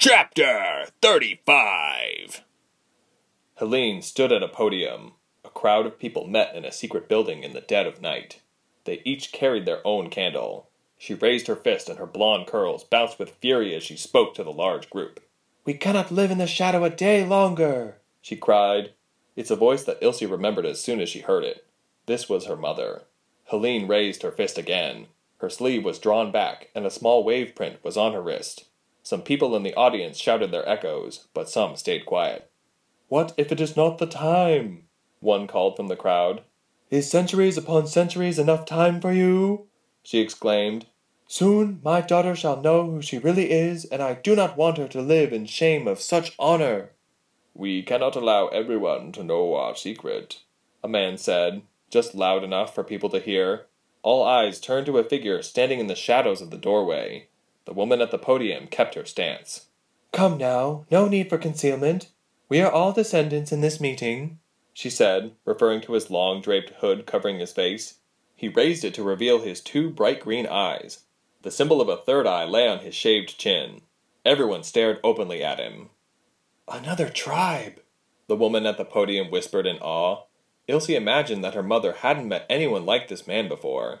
Chapter 35 Helene stood at a podium. A crowd of people met in a secret building in the dead of night. They each carried their own candle. She raised her fist and her blonde curls bounced with fury as she spoke to the large group. We cannot live in the shadow a day longer, she cried. It's a voice that Ilse remembered as soon as she heard it. This was her mother. Helene raised her fist again. Her sleeve was drawn back, and a small wave print was on her wrist. Some people in the audience shouted their echoes, but some stayed quiet. What if it is not the time? One called from the crowd. Is centuries upon centuries enough time for you? she exclaimed. Soon my daughter shall know who she really is, and I do not want her to live in shame of such honor. We cannot allow everyone to know our secret, a man said, just loud enough for people to hear. All eyes turned to a figure standing in the shadows of the doorway. The woman at the podium kept her stance. Come now, no need for concealment. We are all descendants in this meeting, she said, referring to his long draped hood covering his face. He raised it to reveal his two bright green eyes. The symbol of a third eye lay on his shaved chin. Everyone stared openly at him. Another tribe, the woman at the podium whispered in awe. Ilse imagined that her mother hadn't met anyone like this man before.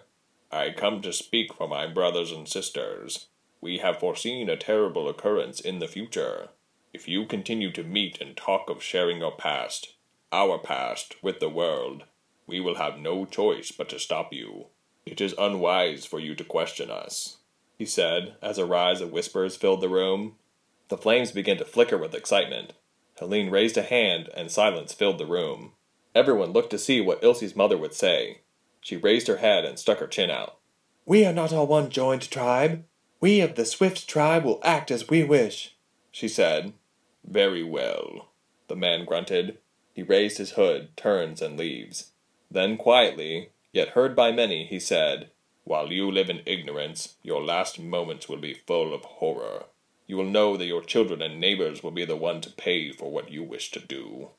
I come to speak for my brothers and sisters. We have foreseen a terrible occurrence in the future. If you continue to meet and talk of sharing your past, our past, with the world, we will have no choice but to stop you. It is unwise for you to question us, he said, as a rise of whispers filled the room. The flames began to flicker with excitement. Helene raised a hand, and silence filled the room. Everyone looked to see what Ilse's mother would say. She raised her head and stuck her chin out. We are not all one joined tribe. We of the Swift tribe will act as we wish, she said. Very well, the man grunted. He raised his hood, turns, and leaves. Then quietly, yet heard by many, he said, While you live in ignorance, your last moments will be full of horror. You will know that your children and neighbors will be the one to pay for what you wish to do.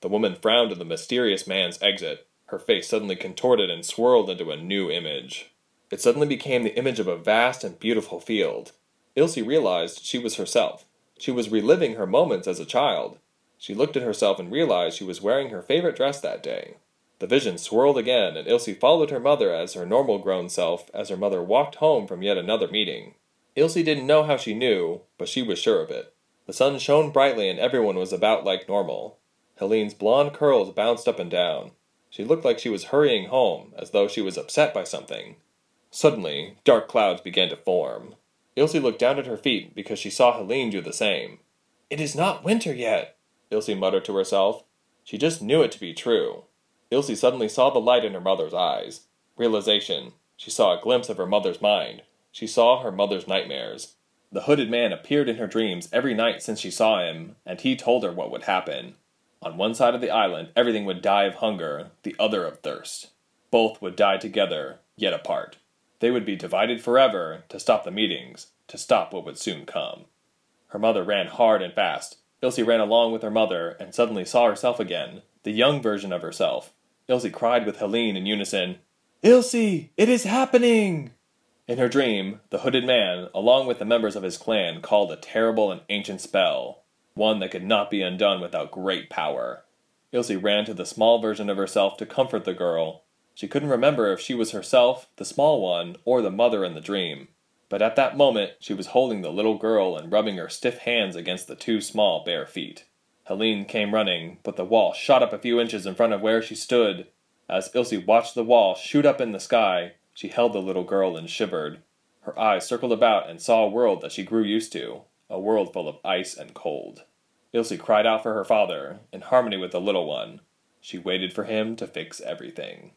The woman frowned at the mysterious man's exit. Her face suddenly contorted and swirled into a new image. It suddenly became the image of a vast and beautiful field. Ilse realized she was herself. She was reliving her moments as a child. She looked at herself and realized she was wearing her favorite dress that day. The vision swirled again, and Ilse followed her mother as her normal grown self as her mother walked home from yet another meeting. Ilse didn't know how she knew, but she was sure of it. The sun shone brightly and everyone was about like normal. Helene's blonde curls bounced up and down. She looked like she was hurrying home, as though she was upset by something. Suddenly, dark clouds began to form. Ilse looked down at her feet because she saw Helene do the same. It is not winter yet, Ilse muttered to herself. She just knew it to be true. Ilse suddenly saw the light in her mother's eyes. Realization. She saw a glimpse of her mother's mind. She saw her mother's nightmares. The hooded man appeared in her dreams every night since she saw him, and he told her what would happen. On one side of the island, everything would die of hunger, the other of thirst. Both would die together, yet apart. They would be divided forever to stop the meetings, to stop what would soon come. Her mother ran hard and fast. Ilse ran along with her mother and suddenly saw herself again, the young version of herself. Ilse cried with Helene in unison, Ilse, it is happening! In her dream, the hooded man, along with the members of his clan, called a terrible and ancient spell, one that could not be undone without great power. Ilse ran to the small version of herself to comfort the girl, she couldn't remember if she was herself, the small one, or the mother in the dream. But at that moment she was holding the little girl and rubbing her stiff hands against the two small bare feet. Helene came running, but the wall shot up a few inches in front of where she stood. As Ilse watched the wall shoot up in the sky, she held the little girl and shivered. Her eyes circled about and saw a world that she grew used to, a world full of ice and cold. Ilse cried out for her father, in harmony with the little one. She waited for him to fix everything.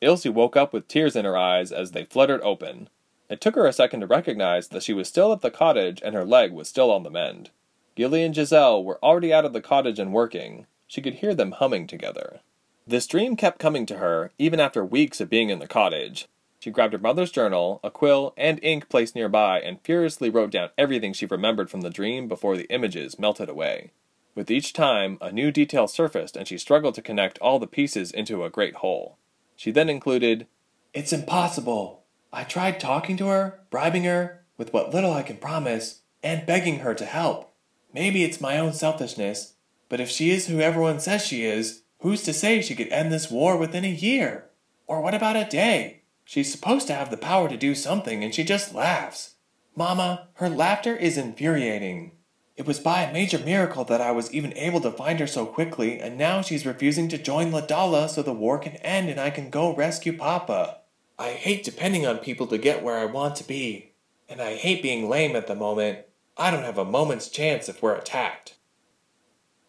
Ilse woke up with tears in her eyes as they fluttered open. It took her a second to recognize that she was still at the cottage and her leg was still on the mend. Gilly and Giselle were already out of the cottage and working. She could hear them humming together. This dream kept coming to her, even after weeks of being in the cottage. She grabbed her mother's journal, a quill, and ink placed nearby, and furiously wrote down everything she remembered from the dream before the images melted away. With each time, a new detail surfaced, and she struggled to connect all the pieces into a great whole. She then included, It's impossible. I tried talking to her, bribing her, with what little I can promise, and begging her to help. Maybe it's my own selfishness, but if she is who everyone says she is, who's to say she could end this war within a year? Or what about a day? She's supposed to have the power to do something and she just laughs. Mama, her laughter is infuriating. It was by a major miracle that I was even able to find her so quickly, and now she's refusing to join Ladala so the war can end and I can go rescue Papa. I hate depending on people to get where I want to be, and I hate being lame at the moment. I don't have a moment's chance if we're attacked.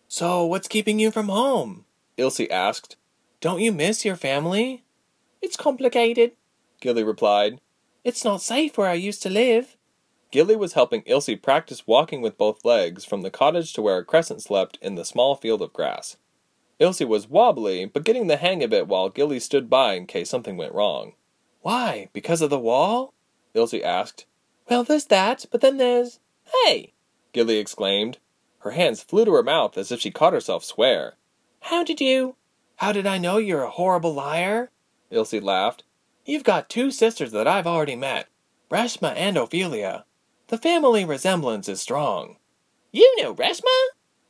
So, what's keeping you from home? Ilse asked. Don't you miss your family? It's complicated, Gilly replied. It's not safe where I used to live. Gilly was helping Ilse practice walking with both legs from the cottage to where Crescent slept in the small field of grass. Ilse was wobbly, but getting the hang of it while Gilly stood by in case something went wrong. Why? Because of the wall? Ilse asked. Well, there's that, but then there's. Hey! Gilly exclaimed. Her hands flew to her mouth as if she caught herself swear. How did you? How did I know you're a horrible liar? Ilse laughed. You've got two sisters that I've already met Reshma and Ophelia. The family resemblance is strong. You know Reshma?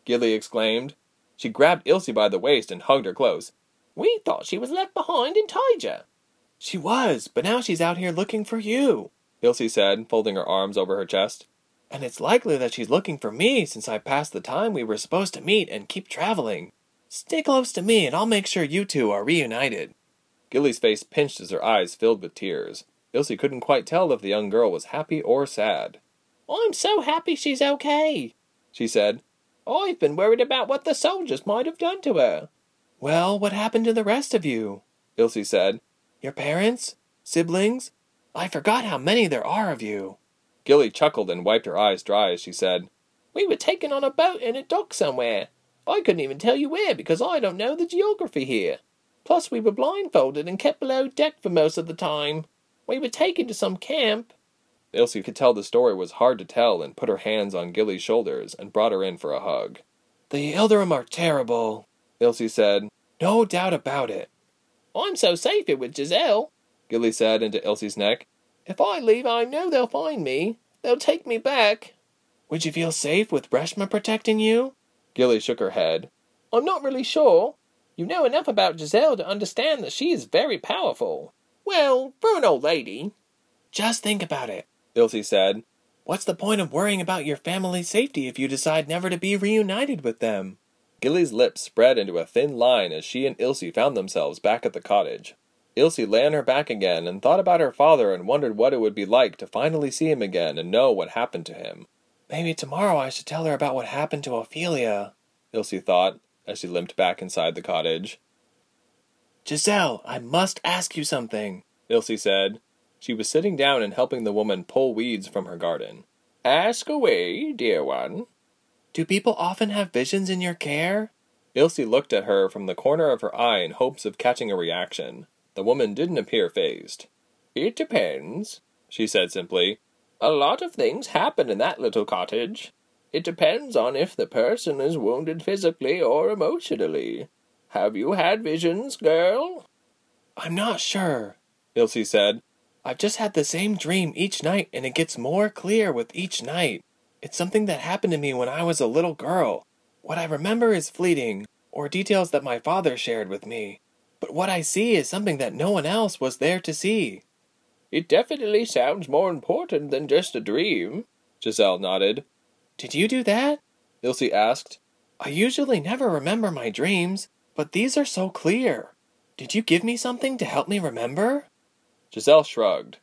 Gilly exclaimed. She grabbed Ilse by the waist and hugged her close. We thought she was left behind in Taija. She was, but now she's out here looking for you, Ilse said, folding her arms over her chest. And it's likely that she's looking for me since I passed the time we were supposed to meet and keep traveling. Stay close to me and I'll make sure you two are reunited. Gilly's face pinched as her eyes filled with tears. Ilse couldn't quite tell if the young girl was happy or sad. I'm so happy she's okay, she said. I've been worried about what the soldiers might have done to her. Well, what happened to the rest of you? Ilse said. Your parents? Siblings? I forgot how many there are of you. Gilly chuckled and wiped her eyes dry as she said, We were taken on a boat in a dock somewhere. I couldn't even tell you where because I don't know the geography here. Plus, we were blindfolded and kept below deck for most of the time. We were taken to some camp, Ilse could tell the story was hard to tell and put her hands on Gilly's shoulders and brought her in for a hug. The Ilderim are terrible, Ilse said. No doubt about it. I'm so safe here with Giselle, Gilly said into Ilse's neck. If I leave, I know they'll find me. They'll take me back. Would you feel safe with Reshma protecting you? Gilly shook her head. I'm not really sure. You know enough about Giselle to understand that she is very powerful. Well, for an old lady. Just think about it. Ilse said. What's the point of worrying about your family's safety if you decide never to be reunited with them? Gilly's lips spread into a thin line as she and Ilse found themselves back at the cottage. Ilse lay on her back again and thought about her father and wondered what it would be like to finally see him again and know what happened to him. Maybe tomorrow I should tell her about what happened to Ophelia, Ilse thought as she limped back inside the cottage. Giselle, I must ask you something, Ilse said, she was sitting down and helping the woman pull weeds from her garden. Ask away, dear one. Do people often have visions in your care? Ilse looked at her from the corner of her eye in hopes of catching a reaction. The woman didn't appear phased. It depends, she said simply. A lot of things happen in that little cottage. It depends on if the person is wounded physically or emotionally. Have you had visions, girl? I'm not sure, Ilse said. I've just had the same dream each night, and it gets more clear with each night. It's something that happened to me when I was a little girl. What I remember is fleeting, or details that my father shared with me. But what I see is something that no one else was there to see. It definitely sounds more important than just a dream, Giselle nodded. Did you do that? Ilse asked. I usually never remember my dreams, but these are so clear. Did you give me something to help me remember? Giselle shrugged.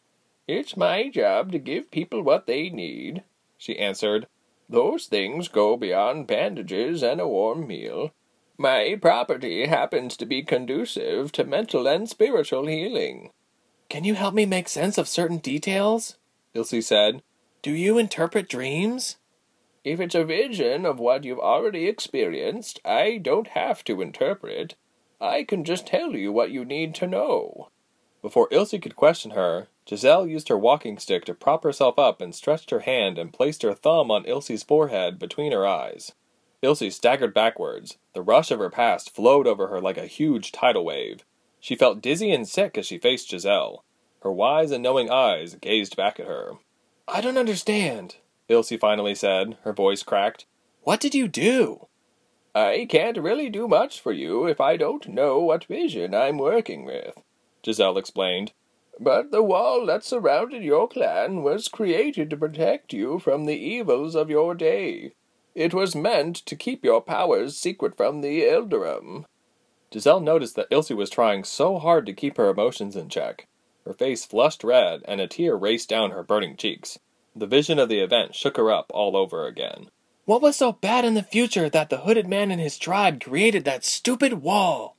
It's my job to give people what they need, she answered. Those things go beyond bandages and a warm meal. My property happens to be conducive to mental and spiritual healing. Can you help me make sense of certain details? Ilse said. Do you interpret dreams? If it's a vision of what you've already experienced, I don't have to interpret. I can just tell you what you need to know. Before Ilse could question her, Giselle used her walking stick to prop herself up and stretched her hand and placed her thumb on Ilse's forehead between her eyes. Ilse staggered backwards. The rush of her past flowed over her like a huge tidal wave. She felt dizzy and sick as she faced Giselle. Her wise and knowing eyes gazed back at her. I don't understand, Ilse finally said, her voice cracked. What did you do? I can't really do much for you if I don't know what vision I'm working with, Giselle explained. But the wall that surrounded your clan was created to protect you from the evils of your day. It was meant to keep your powers secret from the Eldarim. Giselle noticed that Ilse was trying so hard to keep her emotions in check. Her face flushed red, and a tear raced down her burning cheeks. The vision of the event shook her up all over again. What was so bad in the future that the hooded man and his tribe created that stupid wall?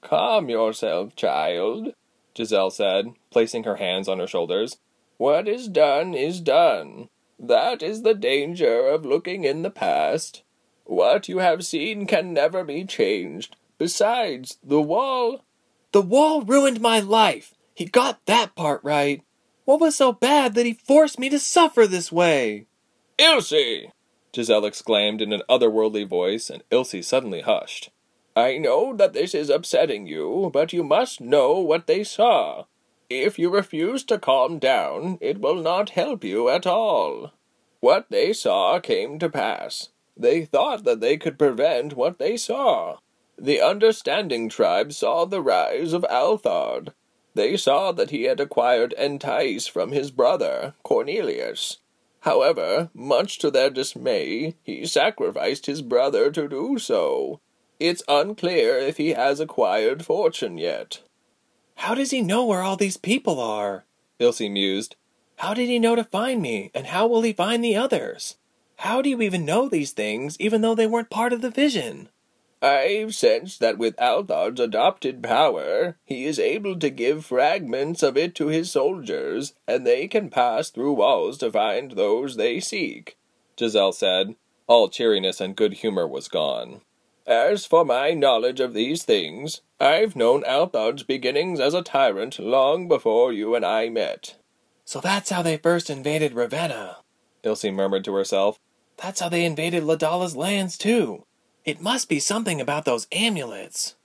Calm yourself, child, Giselle said, placing her hands on her shoulders. What is done is done. That is the danger of looking in the past. What you have seen can never be changed. Besides, the wall. The wall ruined my life. He got that part right. What was so bad that he forced me to suffer this way? Ilse! Giselle exclaimed in an otherworldly voice, and Ilse suddenly hushed. I know that this is upsetting you, but you must know what they saw. If you refuse to calm down, it will not help you at all. What they saw came to pass. They thought that they could prevent what they saw. The understanding tribe saw the rise of Althard. They saw that he had acquired Entice from his brother, Cornelius. However, much to their dismay, he sacrificed his brother to do so. It's unclear if he has acquired fortune yet. How does he know where all these people are? Ilse mused. How did he know to find me, and how will he find the others? How do you even know these things, even though they weren't part of the vision? I've sensed that with Althard's adopted power, he is able to give fragments of it to his soldiers, and they can pass through walls to find those they seek, Giselle said. All cheeriness and good humor was gone. As for my knowledge of these things, I've known Althard's beginnings as a tyrant long before you and I met. So that's how they first invaded Ravenna, Ilse murmured to herself. That's how they invaded Ladala's lands, too. It must be something about those amulets.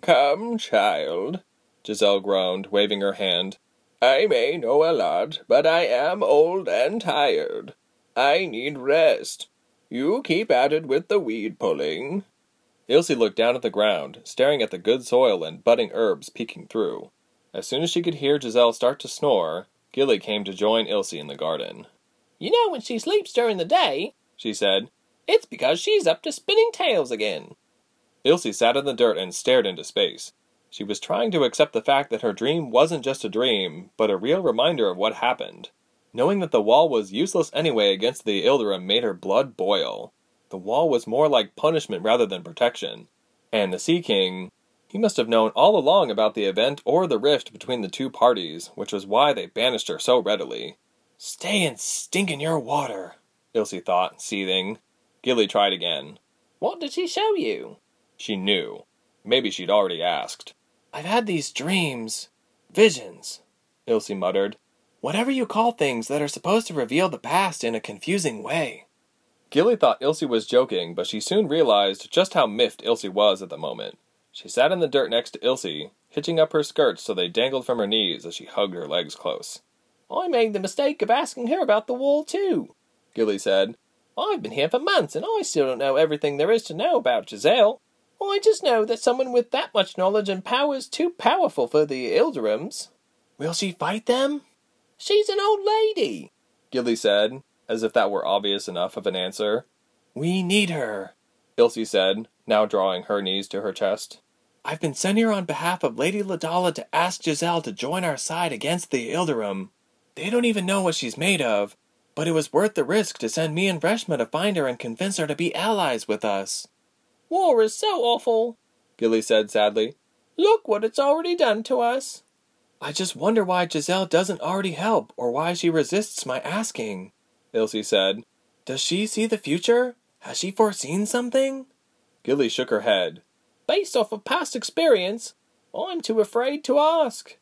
Come, child, Giselle groaned, waving her hand. I may know a lot, but I am old and tired. I need rest. You keep at it with the weed pulling. Ilse looked down at the ground, staring at the good soil and budding herbs peeking through. As soon as she could hear Giselle start to snore, Gilly came to join Ilse in the garden. You know when she sleeps during the day, she said, it's because she's up to spinning tales again. Ilse sat in the dirt and stared into space. She was trying to accept the fact that her dream wasn't just a dream, but a real reminder of what happened. Knowing that the wall was useless anyway against the Eldarim made her blood boil. The wall was more like punishment rather than protection. And the Sea King, he must have known all along about the event or the rift between the two parties, which was why they banished her so readily. Stay and stink in your water, Ilse thought, seething. Gilly tried again. What did she show you? She knew. Maybe she'd already asked. I've had these dreams. Visions, Ilse muttered. Whatever you call things that are supposed to reveal the past in a confusing way. Gilly thought Ilse was joking, but she soon realized just how miffed Ilse was at the moment. She sat in the dirt next to Ilse, hitching up her skirts so they dangled from her knees as she hugged her legs close. I made the mistake of asking her about the wall, too, Gilly said. I've been here for months, and I still don't know everything there is to know about Giselle. I just know that someone with that much knowledge and power is too powerful for the Ilderims. Will she fight them? She's an old lady, Gilly said, as if that were obvious enough of an answer. We need her, Ilse said, now drawing her knees to her chest. I've been sent here on behalf of Lady Ladala to ask Giselle to join our side against the Ilderim. They don't even know what she's made of, but it was worth the risk to send me and Reshma to find her and convince her to be allies with us. War is so awful, Gilly said sadly. Look what it's already done to us. I just wonder why Giselle doesn't already help, or why she resists my asking, Ilse said. Does she see the future? Has she foreseen something? Gilly shook her head. Based off of past experience, I'm too afraid to ask.